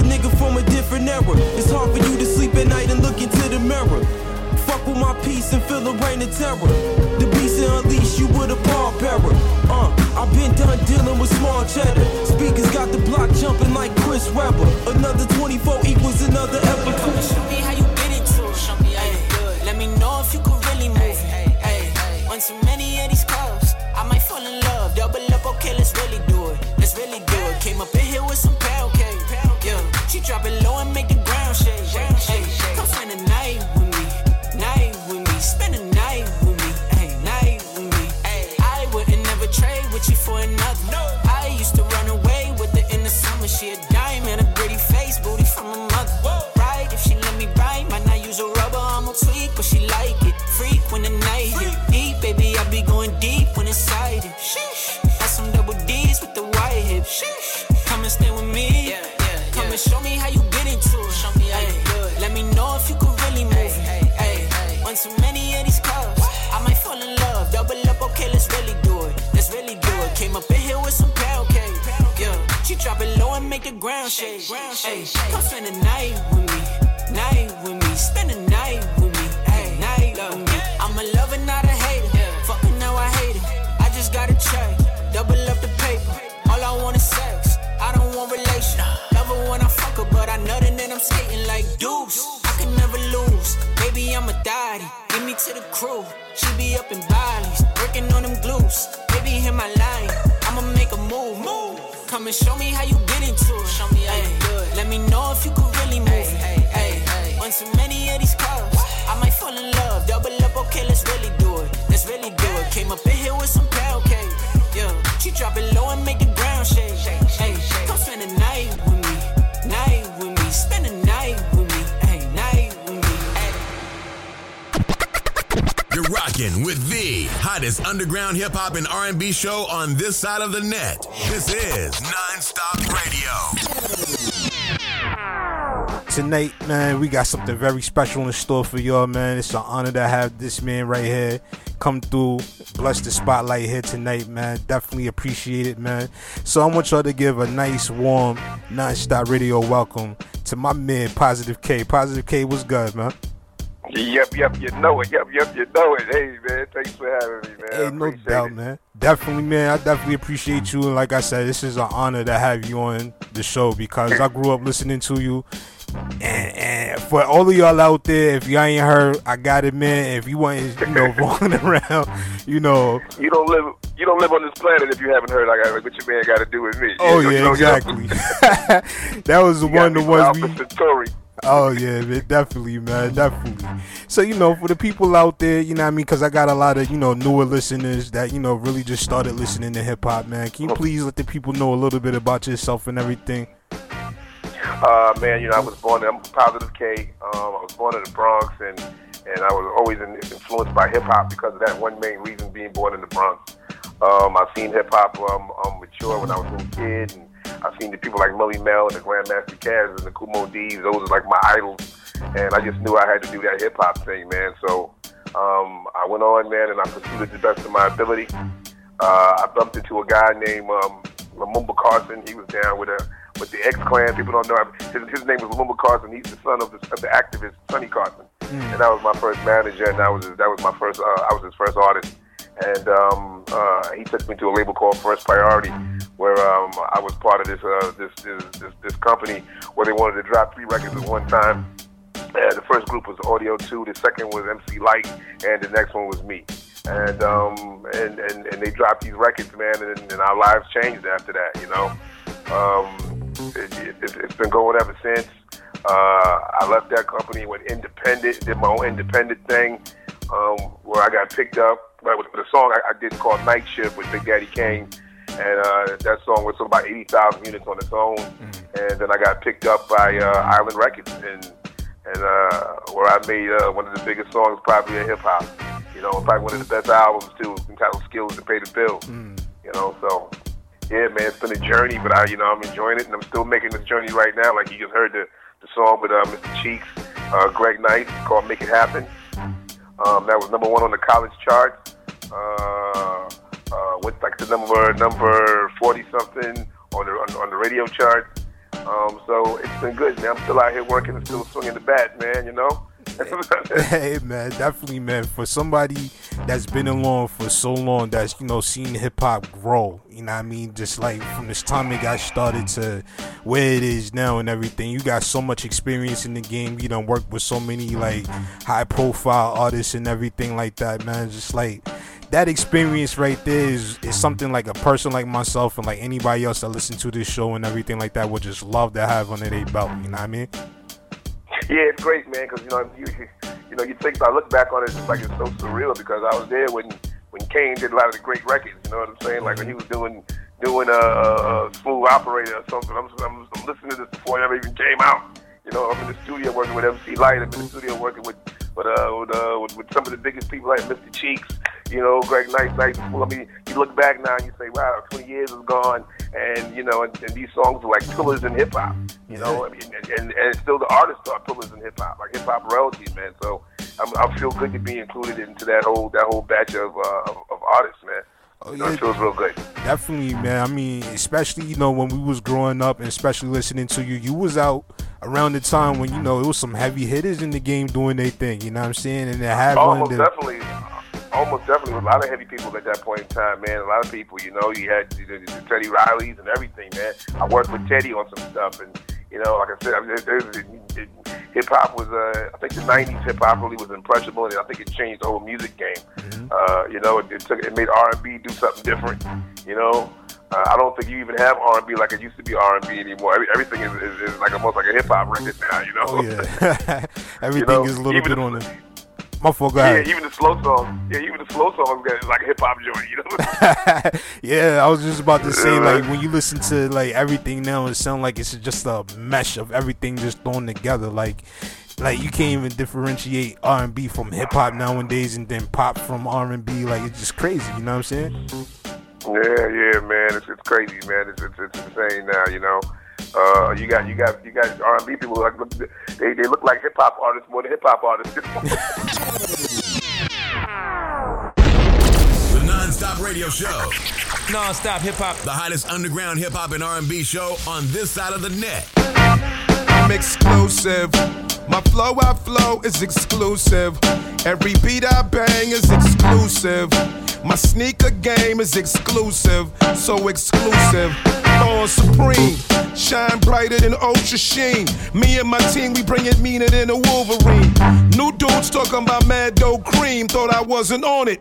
in a nigga from a different era. It's hard for you to sleep at night and look into the mirror. Fuck with my peace and feel the rain of terror. The beast and unleash you with a paw bearer. Uh, I've been done dealing with small cheddar. Speakers got the block jumping like Chris Webber. Another 24 equals another episode. Show me how you get into it. Show me how you do it. Let me know if you could really move it. Hey, hey. on so many of these clubs, I might fall in love. Double up, okay, let's really do it. Let's really do it. Came up in here with some pound cake. She drop it low and make the ground shake. Hey, the ground shake. Hey, come spend the night with me, night with me, spend the night with me, hey, night with me. I'm a lover, not a hater. Fucking now I hate it. I just got a check, double up the paper. All I want is sex. I don't want relation. Love her when I fuck her, but I know that I'm skating like deuce. I can never lose. Baby, I'm a daddy. Give me to the crew. She be up in Bali's, working on them glues. Baby, hit my line. Come and show me how you get into it. Show me how you do it. Let me know if you could really move it. Hey, on so many of these clubs, I might fall in love. Double up, okay, let's really do it. Let's really do it. Came up in here with some pound cake. Yeah, she drop it low and make the ground shake. Hey, come spend the night with me, night rocking with the hottest underground hip hop and R&B show on this side of the net. This is Nonstop Radio. tonight, man, we got something very special in store for y'all, man. It's an honor to have this man right here come through, bless the spotlight here tonight, man. Definitely appreciate it, man. So I want y'all to give a nice, warm, non-stop radio welcome to my man, Positive K. Positive K, what's good, man? Yep, yep, you know it. Yep, yep, you know it. Hey, man, thanks for having me, man. I Hey, no doubt, it. man. Definitely, man. I definitely appreciate you. And like I said, this is an honor to have you on the show because I grew up listening to you. And, and for all of y'all out there, if y'all ain't heard, I got it, man. If you want, you know, rolling around, you know, You don't live, you don't live on this planet if you haven't heard like, like what your man got to do with me. oh You know, yeah, you know, exactly. that was the one, the ones we. Centauri. Oh yeah, man, definitely, man, definitely. So you know, for the people out there, you know, what I mean, because I got a lot of you know newer listeners that you know really just started listening to hip hop, man. Can you please let the people know a little bit about yourself and everything? Uh, man, you know, I was born. I'm positive K. Um, I was born in the Bronx, and and I was always in, influenced by hip hop because of that one main reason, being born in the Bronx. Um, I've seen hip hop um, um, mature when I was a little kid, and I've seen the people like Melle Mel and the Grandmaster Caz and the Kool Moe Dee's. Those are like my idols, and I just knew I had to do that hip hop thing, man. So um, I went on, man, and I pursued it to the best of my ability. Uh, I bumped into a guy named um, Lumumba Carson. He was down with a with the X Clan. People don't know. His, his name was Lumumba Carson. He's the son of the, of the activist Sonny Carson, and that was my first manager, and that was his, that was my first. Uh, I was his first artist, and um, uh, he took me to a label called First Priority, where um, I was part of this, uh, this, this this this company where they wanted to drop three records at one time. Uh, the first group was Audio 2, the second was MC Lyte, and the next one was me. And um and, and, and they dropped these records, man, and, and our lives changed after that, you know. Um, it, it, it's- it's been going ever since. Uh, I left that company, went independent, did my own independent thing, um, where I got picked up right, with, with a song I, I did called Night Shift with Big Daddy Kane. And uh, that song was sold about 80,000 units on its own. And then I got picked up by uh, Island Records, and and uh, where I made uh, one of the biggest songs probably in hip hop. You know, probably one of the best albums too, entitled "Skills to Pay the Bills." You know, so yeah, man, it's been a journey, but I, you know, I'm enjoying it, and I'm still making this journey right now. Like you just heard the the song with uh, Mr. Cheeks, uh, Greg Nice, called "Make It Happen." Um, that was number one on the college chart. Uh, went like to number number forty something on the on, on the radio chart. Um, so it's been good, man. I'm still out here working and still swinging the bat, man. You know. hey man, definitely man. For somebody that's been along for so long, that's you know seen hip hop grow. You know what I mean? Just like from this time it got started to where it is now and everything. You got so much experience in the game. You done worked with so many like high profile artists and everything like that, man. Just like that experience right there is, is something like a person like myself and like anybody else that listen to this show and everything like that would just love to have under their belt. You know what I mean? Yeah, it's great, man. Because you know, you, you know, you think I look back on it, it's like it's so surreal because I was there when when Kane did a lot of the great records. You know what I'm saying? Like when he was doing doing a, a, smooth operator or something. I'm, I'm, I'm listening to this before it ever even came out. You know, I'm in the studio working with MC Lyte. I'm in the studio working with with uh, with, uh, with, with some of the biggest people like Mr. Cheeks. You know, Greg Nice. Like, I mean, you look back now and you say, wow, 20 years is gone, and you know, and, and these songs are like pillars in hip hop. You know, I mean, and, and, and still the artists are pillars in hip hop, like hip hop royalties, man. So I'm, I feel good to be included into that whole that whole batch of uh, of, of artists, man. You know, it feels real good. Definitely, man. I mean, especially you know when we was growing up, and especially listening to you, you was out around the time when you know it was some heavy hitters in the game doing their thing. You know what I'm saying? And they had one Almost of the definitely, almost definitely, a lot of heavy people at that point in time, man. A lot of people, you know, you had the, the Teddy Rileys and everything, man. I worked with Teddy on some stuff, and you know, like I said, I mean, there's, there's, hip hop was, uh, I think the '90s hip hop really was impressionable, and I think it changed the whole music game. Uh, you know, it, it took, it made R&B do something different. You know, uh, I don't think you even have R&B like it used to be R&B anymore. Every, everything is, is, is like almost like a hip hop record now. You know? Oh yeah, everything You know, is a little bit on the. My fault. Go Yeah, even the slow songs. Yeah, even the slow songs got like a hip hop joint. You know? yeah, I was just about to say like when you listen to like everything now, it sounds like it's just a mesh of everything just thrown together. Like, like you can't even differentiate R and B from hip hop nowadays, and then pop from R and B. Like it's just crazy. You know what I'm saying? Yeah, yeah, man, it's, it's crazy, man. It's, it's it's insane now, you know. Uh, you got you got you got R&B people like they they look like hip hop artists more than hip hop artists. The non-stop radio show. Non-stop hip hop. The hottest underground hip hop and R&B show on this side of the net. I'm exclusive. My flow I flow is exclusive. Every beat I bang is exclusive. My sneaker game is exclusive. So exclusive. On supreme. Shine brighter than ultra sheen. Me and my team, we bring it meaner than a Wolverine. New dudes talking about mad dope cream. Thought I wasn't on it.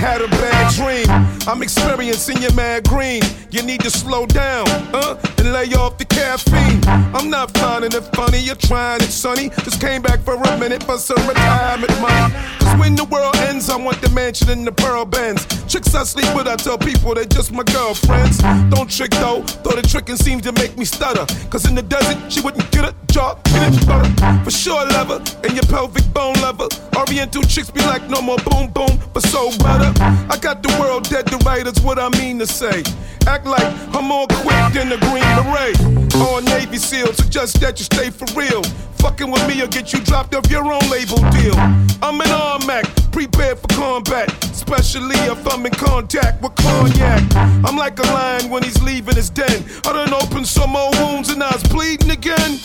Had a bad dream. I'm experiencing your mad green. You need to slow down, huh? And lay off the caffeine. I'm not finding it funny. You're trying it, sonny. Just came back for a minute for some retirement money. Cause when the world ends, I want the mansion and the pearl bands. Chicks I sleep with, I tell people they're just my girlfriends. Don't trick though, though the tricking seems to make me stutter. Cause in the desert, she wouldn't get a job, get it butter. For sure, leather, and your pelvic bone leather. Oriental chicks be like, no more boom boom, but so better. I got the world dead to right, that's what I mean to say. Act like I'm more quick than the Green Beret. Or a Navy SEAL, suggest that you stay for real. Fucking with me or get you dropped off your own label deal. I'm an RMAC, prepared for combat. Especially if I'm in contact with cognac. I'm like a lion when he's leaving his den. I done opened some old wounds and I was bleeding again.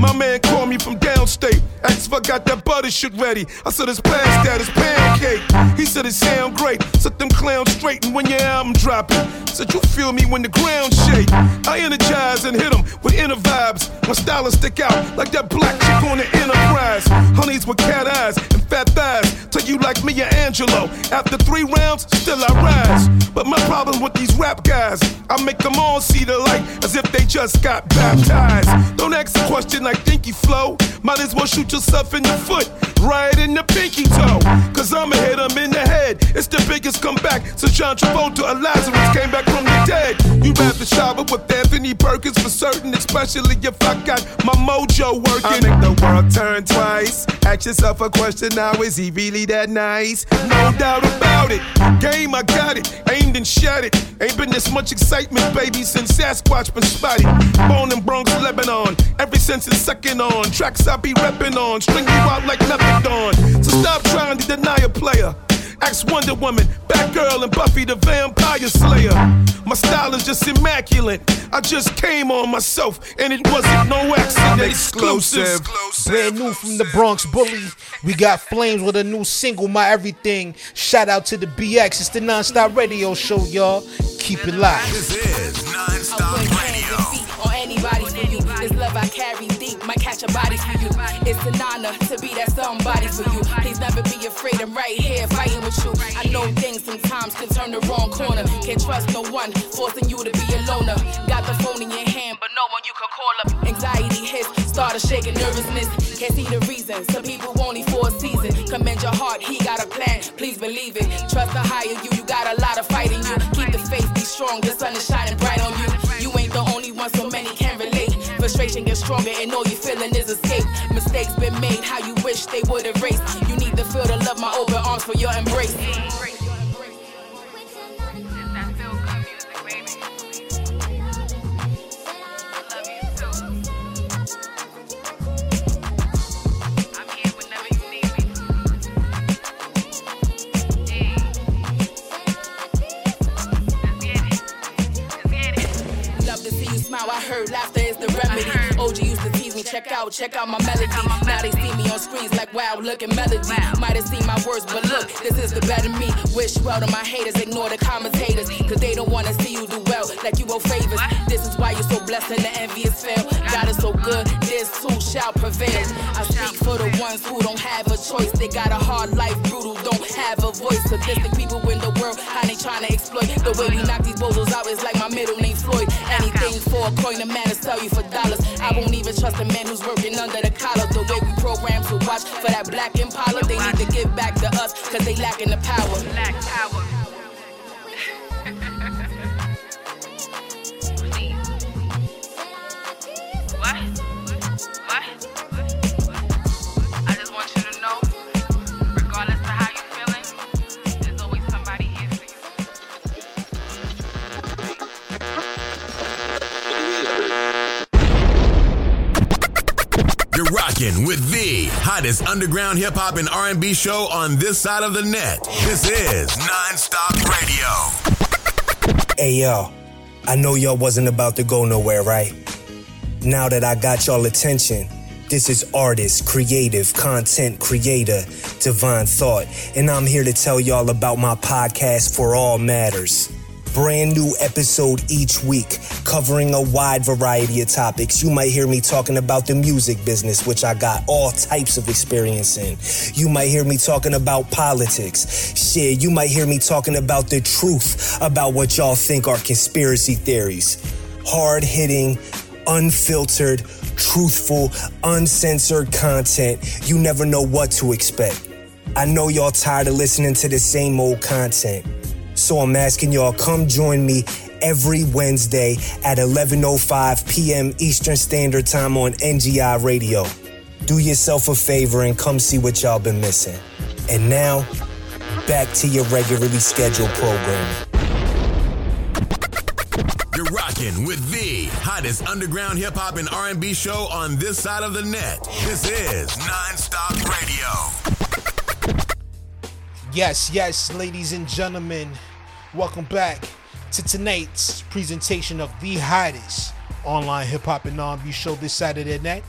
My man called me from downstate. Asked if I got that butter shit ready. I said it's past that, it's pound cake. He said it sound great. Set them clowns straight and when your album dropping. Said you feel me when the ground shake. I energize and hit 'em with inner vibes. My style stick out like that black chick on the enterprise. Honeys with cat eyes and fat thighs. Tell you like me and Angelo. After three rounds, still I rise. But my problem with these rap guys, I make them all see the light as if they just got baptized. Don't ask a question like Dinky Flow. Might as well shoot yourself in the foot, right in the pinky toe. Cause I'ma hit 'em in the head. It's the biggest comeback since John Travolta and Lazarus came back from dead. You rather shower with Anthony Perkins for certain, especially if I got my mojo working. I make the world turn twice. Ask yourself a question now, is he really that nice? No doubt about it. Game, I got it. Aimed and shot it. Ain't been this much excitement, baby, since Sasquatch been spotted. Born in Bronx, Lebanon. Every since it's second on. Tracks I be reppin' on. String you out like Lebanon. So stop trying to deny a player. Ask Wonder Woman, Batgirl, and Buffy the Vampire Slayer. My style is just immaculate. I just came on myself, and it wasn't no accident. Exclusive. Brand new from the Bronx Bully. We got Flames with a new single, My Everything. Shout out to the BX. It's the non-stop radio show, y'all. Keep it live. This is non-stop radio. or anybody for you. This love I carry deep might catch a body for you. It's an honor to be that somebody for you. Please never be afraid. I'm right here fighting with you. I know things sometimes can turn the wrong corner. Can't trust no one, forcing you to be a loner. Got the phone in your hand, but no one you can call up. Anxiety hits, start started shaking nervousness. Can't see the reason. Some people only for a season. Commend your heart, he got a plan. Please believe it. Trust the higher you. You got a lot of fight in you. Keep the faith, be strong. The sun is shining bright on you. You ain't the only one, so many can. Frustration gets stronger, and all you feeling is escape. Mistakes been made, how you wish they would erase. You need to feel the love, my open arms for your embrace. OG used to check out, check out my melody. Now they see me on screens like wow, look at melody. Might have seen my words, but look, this is the better me. Wish well to my haters, ignore the commentators, cause they don't wanna see you do well, like you owe favors. This is why you're so blessed and the envious fail. God is so good, this too shall prevail. I speak for the ones who don't have a choice. They got a hard life, brutal, don't have a voice. Sadistic people in the world, how they trying to exploit. The way we knock these bozos out is like my middle name Floyd. Anything for a coin, a man to sell you for dollars. I won't even trust a man who's working under the collar. The way we program to watch for that black impala, they need to give back to us, cause they lacking the power. Lack power. Rocking with the hottest underground hip hop and R&B show on this side of the net. This is Nonstop Radio. Hey y'all, I know y'all wasn't about to go nowhere, right? Now that I got y'all attention, this is artist, creative, content creator, Divine Thought, and I'm here to tell y'all about my podcast for all matters. Brand new episode each week, covering a wide variety of topics. You might hear me talking about the music business, which I got all types of experience in. You might hear me talking about politics. Shit, you might hear me talking about the truth about what y'all think are conspiracy theories. Hard hitting, unfiltered, truthful, uncensored content. You never know what to expect. I know y'all tired of listening to the same old content. So I'm asking y'all come join me every Wednesday at 11:05 p.m. Eastern Standard Time on NGI Radio. Do yourself a favor and come see what y'all been missing. And now, back to your regularly scheduled program. You're rocking with the hottest underground hip hop and R&B show on this side of the net. This is Nonstop Radio. Yes, yes, ladies and gentlemen, welcome back to tonight's presentation of the hottest online hip hop and R&B show this Saturday night.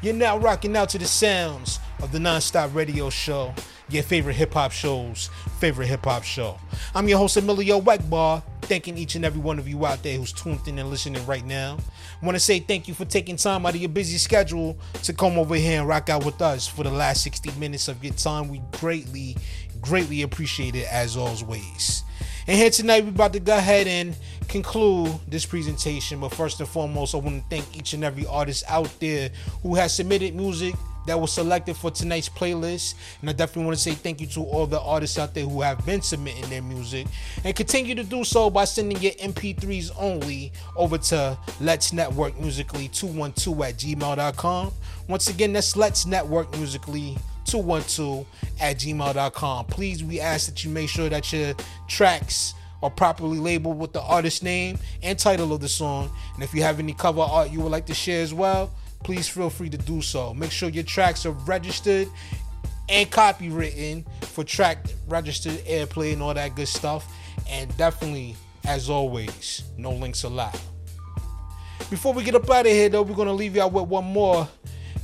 You're now rocking out to the sounds of the Nonstop Radio Show, your favorite hip hop show's favorite hip hop show. I'm your host Emilio Wegbar, thanking each and every one of you out there who's tuned in and listening right now. Want to say thank you for taking time out of your busy schedule to come over here and rock out with us for the last 60 minutes of your time. We greatly, greatly appreciated as always. And here tonight, we're about to go ahead and conclude this presentation. But first and foremost, I want to thank each and every artist out there who has submitted music that was selected for tonight's playlist. And I definitely want to say thank you to all the artists out there who have been submitting their music. And continue to do so by sending your MP3s only over to Let's Network Musically 212 at gmail.com. Once again, that's Let's Network Musically 212 at gmail.com. Please, we ask that you make sure that your tracks are properly labeled with the artist name and title of the song. And if you have any cover art you would like to share as well, please feel free to do so. Make sure your tracks are registered and copywritten for track registered airplay and all that good stuff. And definitely, as always, no links allowed. Before we get up out of here, though, we're gonna leave y'all with one more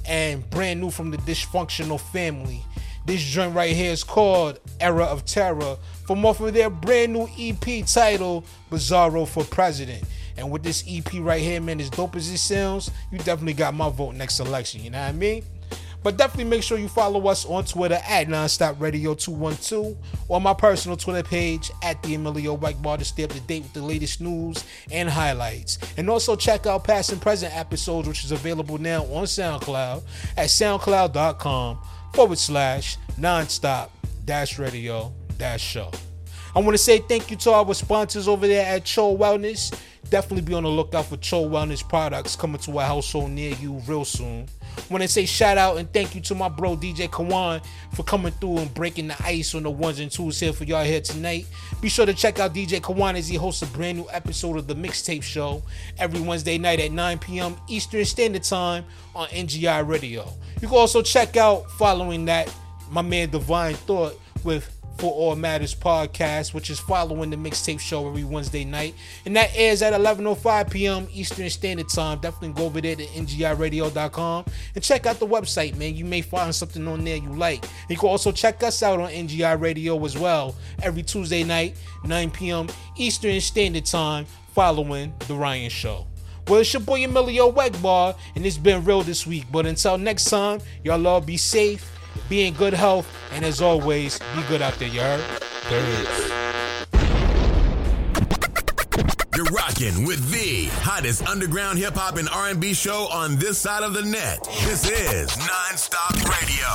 and brand new from the dysfunctional family. This joint right here is called Era of Terror from off of their brand new EP title Bizarro for President. And with this EP right here, man, as dope as it sounds, you definitely got my vote next election. You know what I mean? But definitely make sure you follow us on Twitter at Nonstop Radio 212 or my personal Twitter page at the Emilio Whitebar to stay up to date with the latest news and highlights. And also check out past and present episodes, which is available now on SoundCloud at soundcloud.com forward slash nonstop dash radio dash show. I want to say thank you to our sponsors over there at Cho Wellness. Definitely be on the lookout for Cho Wellness products coming to a household near you real soon. Want to say shout out and thank you to my bro DJ Kawan for coming through and breaking the ice on the ones and twos here for y'all here tonight. Be sure to check out DJ Kawan as he hosts a brand new episode of the Mixtape Show every Wednesday night at 9 p.m. Eastern Standard Time on NGI Radio. You can also check out following that my man Divine Thought with for All Matters podcast, which is following the mixtape show every Wednesday night. And that airs at 11.05 p.m. Eastern Standard Time. Definitely go over there to ngiradio.com and check out the website, man. You may find something on there you like. You can also check us out on NGI Radio as well every Tuesday night, 9 p.m. Eastern Standard Time, following The Ryan Show. Well, it's your boy Emilio Wegbar, and it's been real this week. But until next time, y'all all be safe be in good health, and as always, be good out there, you heard? You're rocking with the hottest underground hip hop and R&B show on this side of the net. This is Nonstop Radio.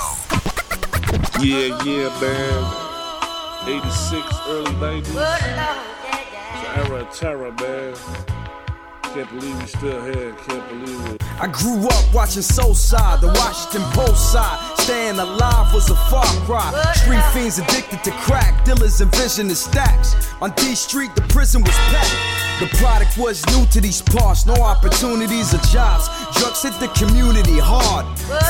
Yeah, yeah, man. 86, early 90s. It's an era of terror, man. Can't believe we still here. Can't believe it. I grew up watching Soul Side, the Washington Post side. Staying alive was a far cry. Street fiends addicted to crack, dealers envisioning stacks. On D Street, the prison was packed. The product was new to these parts, no opportunities or jobs. Drugs hit the community hard.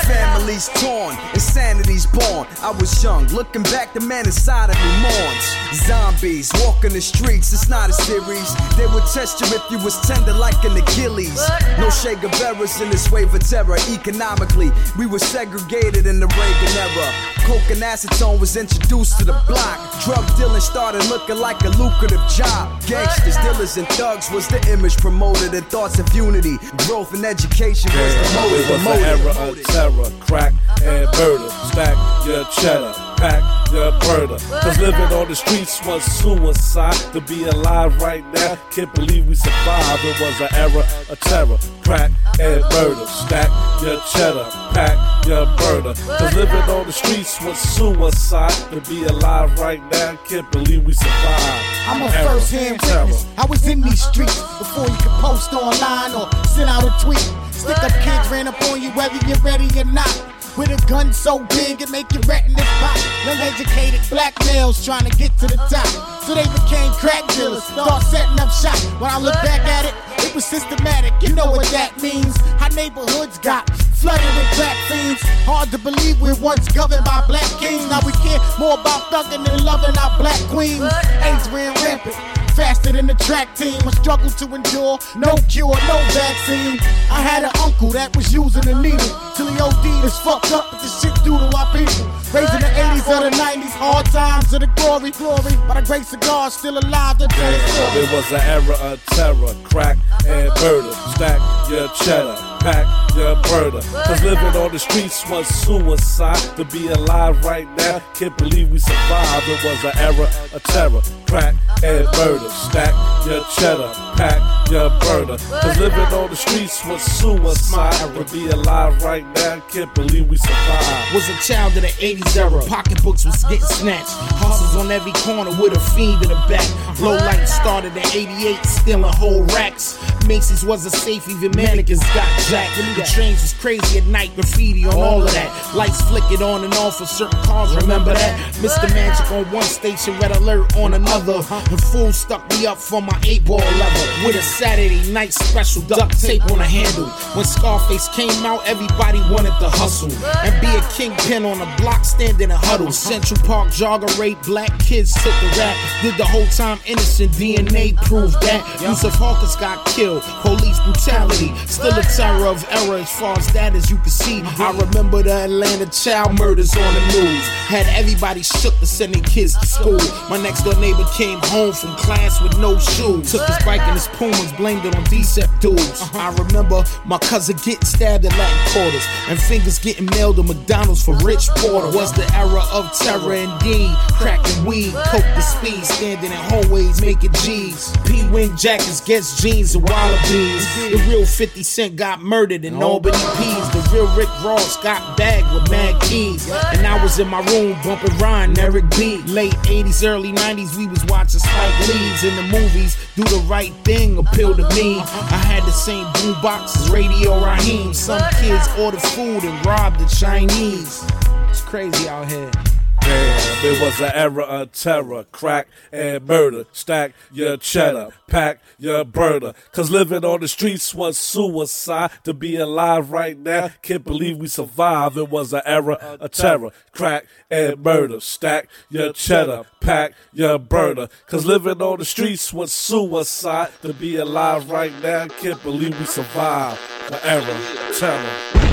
Families torn, insanity's born. I was young, looking back, the man inside of me mourns. Zombies walking the streets, it's not a series. They would test you if you was tender like an Achilles. No of errors in this wave of terror. Economically, we were segregated in the Reagan era. Coke and acetone was introduced to the block. Drug dealing started looking like a lucrative job. Gangsters, dealers, and thugs was the image promoted, and thoughts of unity, growth, and education was the motive. It was an era of terror, crack and murder. Stack your cheddar, pack your murder. Cause living on the streets was suicide. To be alive right now, can't believe we survived. It was an era of terror, crack and murder. Stack your cheddar, pack your murder. Cause living on the streets was suicide. To be alive right now, can't believe we survived. I'm a first hand terror. witness. I was in these streets before you could post online or send out a tweet. Stick up kids ran up on you whether you're ready or not. With a gun so big it make your retinas pop. Young educated black males trying to get to the top. So they became crack dealers, start setting up shop. When I look back at it, it was systematic. You know what that means. Our neighborhoods got flooded with black fiends. Hard to believe we once governed by black kings. Now we care more about thugging than loving our black queens. AIDS ran rampant. Faster than the track team, a struggle to endure. No cure, no vaccine. I had an uncle that was using a needle till he OD'd. It's fucked up, but this shit do to our people. Raised in the 80s or the 90s, hard times of the glory, glory. By the grace of God, still alive to tell the. It was an era of terror, crack and murder. Stack your cheddar, pack your murder. Cause living on the streets was suicide. To be alive right now, can't believe we survived. It was an era of terror, crack and murder. Stack your cheddar, pack your murder. Cause living on the streets was suicide. To be alive right now, can't believe we survived. Was a child of the 80s era. Pocketbooks was getting snatched. Hustles on every corner with a fiend in the back. Low light started in 88, stealing whole racks. Macy's was a safe, even mannequins got jacked. The trains was crazy at night, graffiti on all of that. Lights flickered on and off for certain cars, remember that? Mr. Magic on one station, red alert on another. The fool stuck me up for my eight ball level. With a Saturday night special, duct tape on a handle. When Scarface came out, everybody wanted to hustle. And be a kingpin on a block standing in a huddle. Central Park jogger rape, black kids took the rap. Did the whole time innocent, DNA proved that. Yusuf Hawkins got killed, police brutality. Still a terror of error as far as that as you can see. I remember the Atlanta child murders on the news. Had everybody shook to send their kids to school. My next door neighbor came home from class with no shoes. Took his bike and his Pumas, blamed it on Decept dudes. I remember my cousin getting stabbed at Latin quarters and fingers getting mailed to McDonald's for Rich Porter. Was the era of terror indeed. Cracking weed, coke the speed, standing in hallways making G's. P wing jackets, Guess jeans, and wallabies. The real 50 Cent got murdered in Albany Peas. The real Rick Ross got bagged with mad keys. And I was in my room bumping and Eric B. Late 80s, early 90s, we was watching Spike Lee's in the movies. Do the right thing appeal to me. I had the same boombox as Radio Raheem. Some kids ordered food and robbed the Chinese. It's crazy out here. Damn, it was an era of terror, crack and murder. Stack your cheddar, pack your burner. Cause living on the streets was suicide. To be alive right now, can't believe we survived. It was an era of terror, crack and murder. Stack your cheddar, pack your burner. Cause living on the streets was suicide. To be alive right now, can't believe we survived. The era of terror.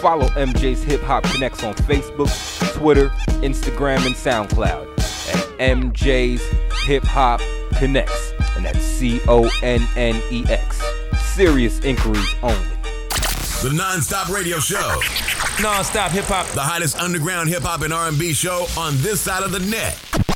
Follow MJ's Hip Hop Connects on Facebook, Twitter, Instagram, and SoundCloud at MJ's Hip Hop Connects, and that's C O N N E X. Serious inquiries only. The non-stop radio show. Non-stop hip hop. The hottest underground hip hop and R&B show on this side of the net.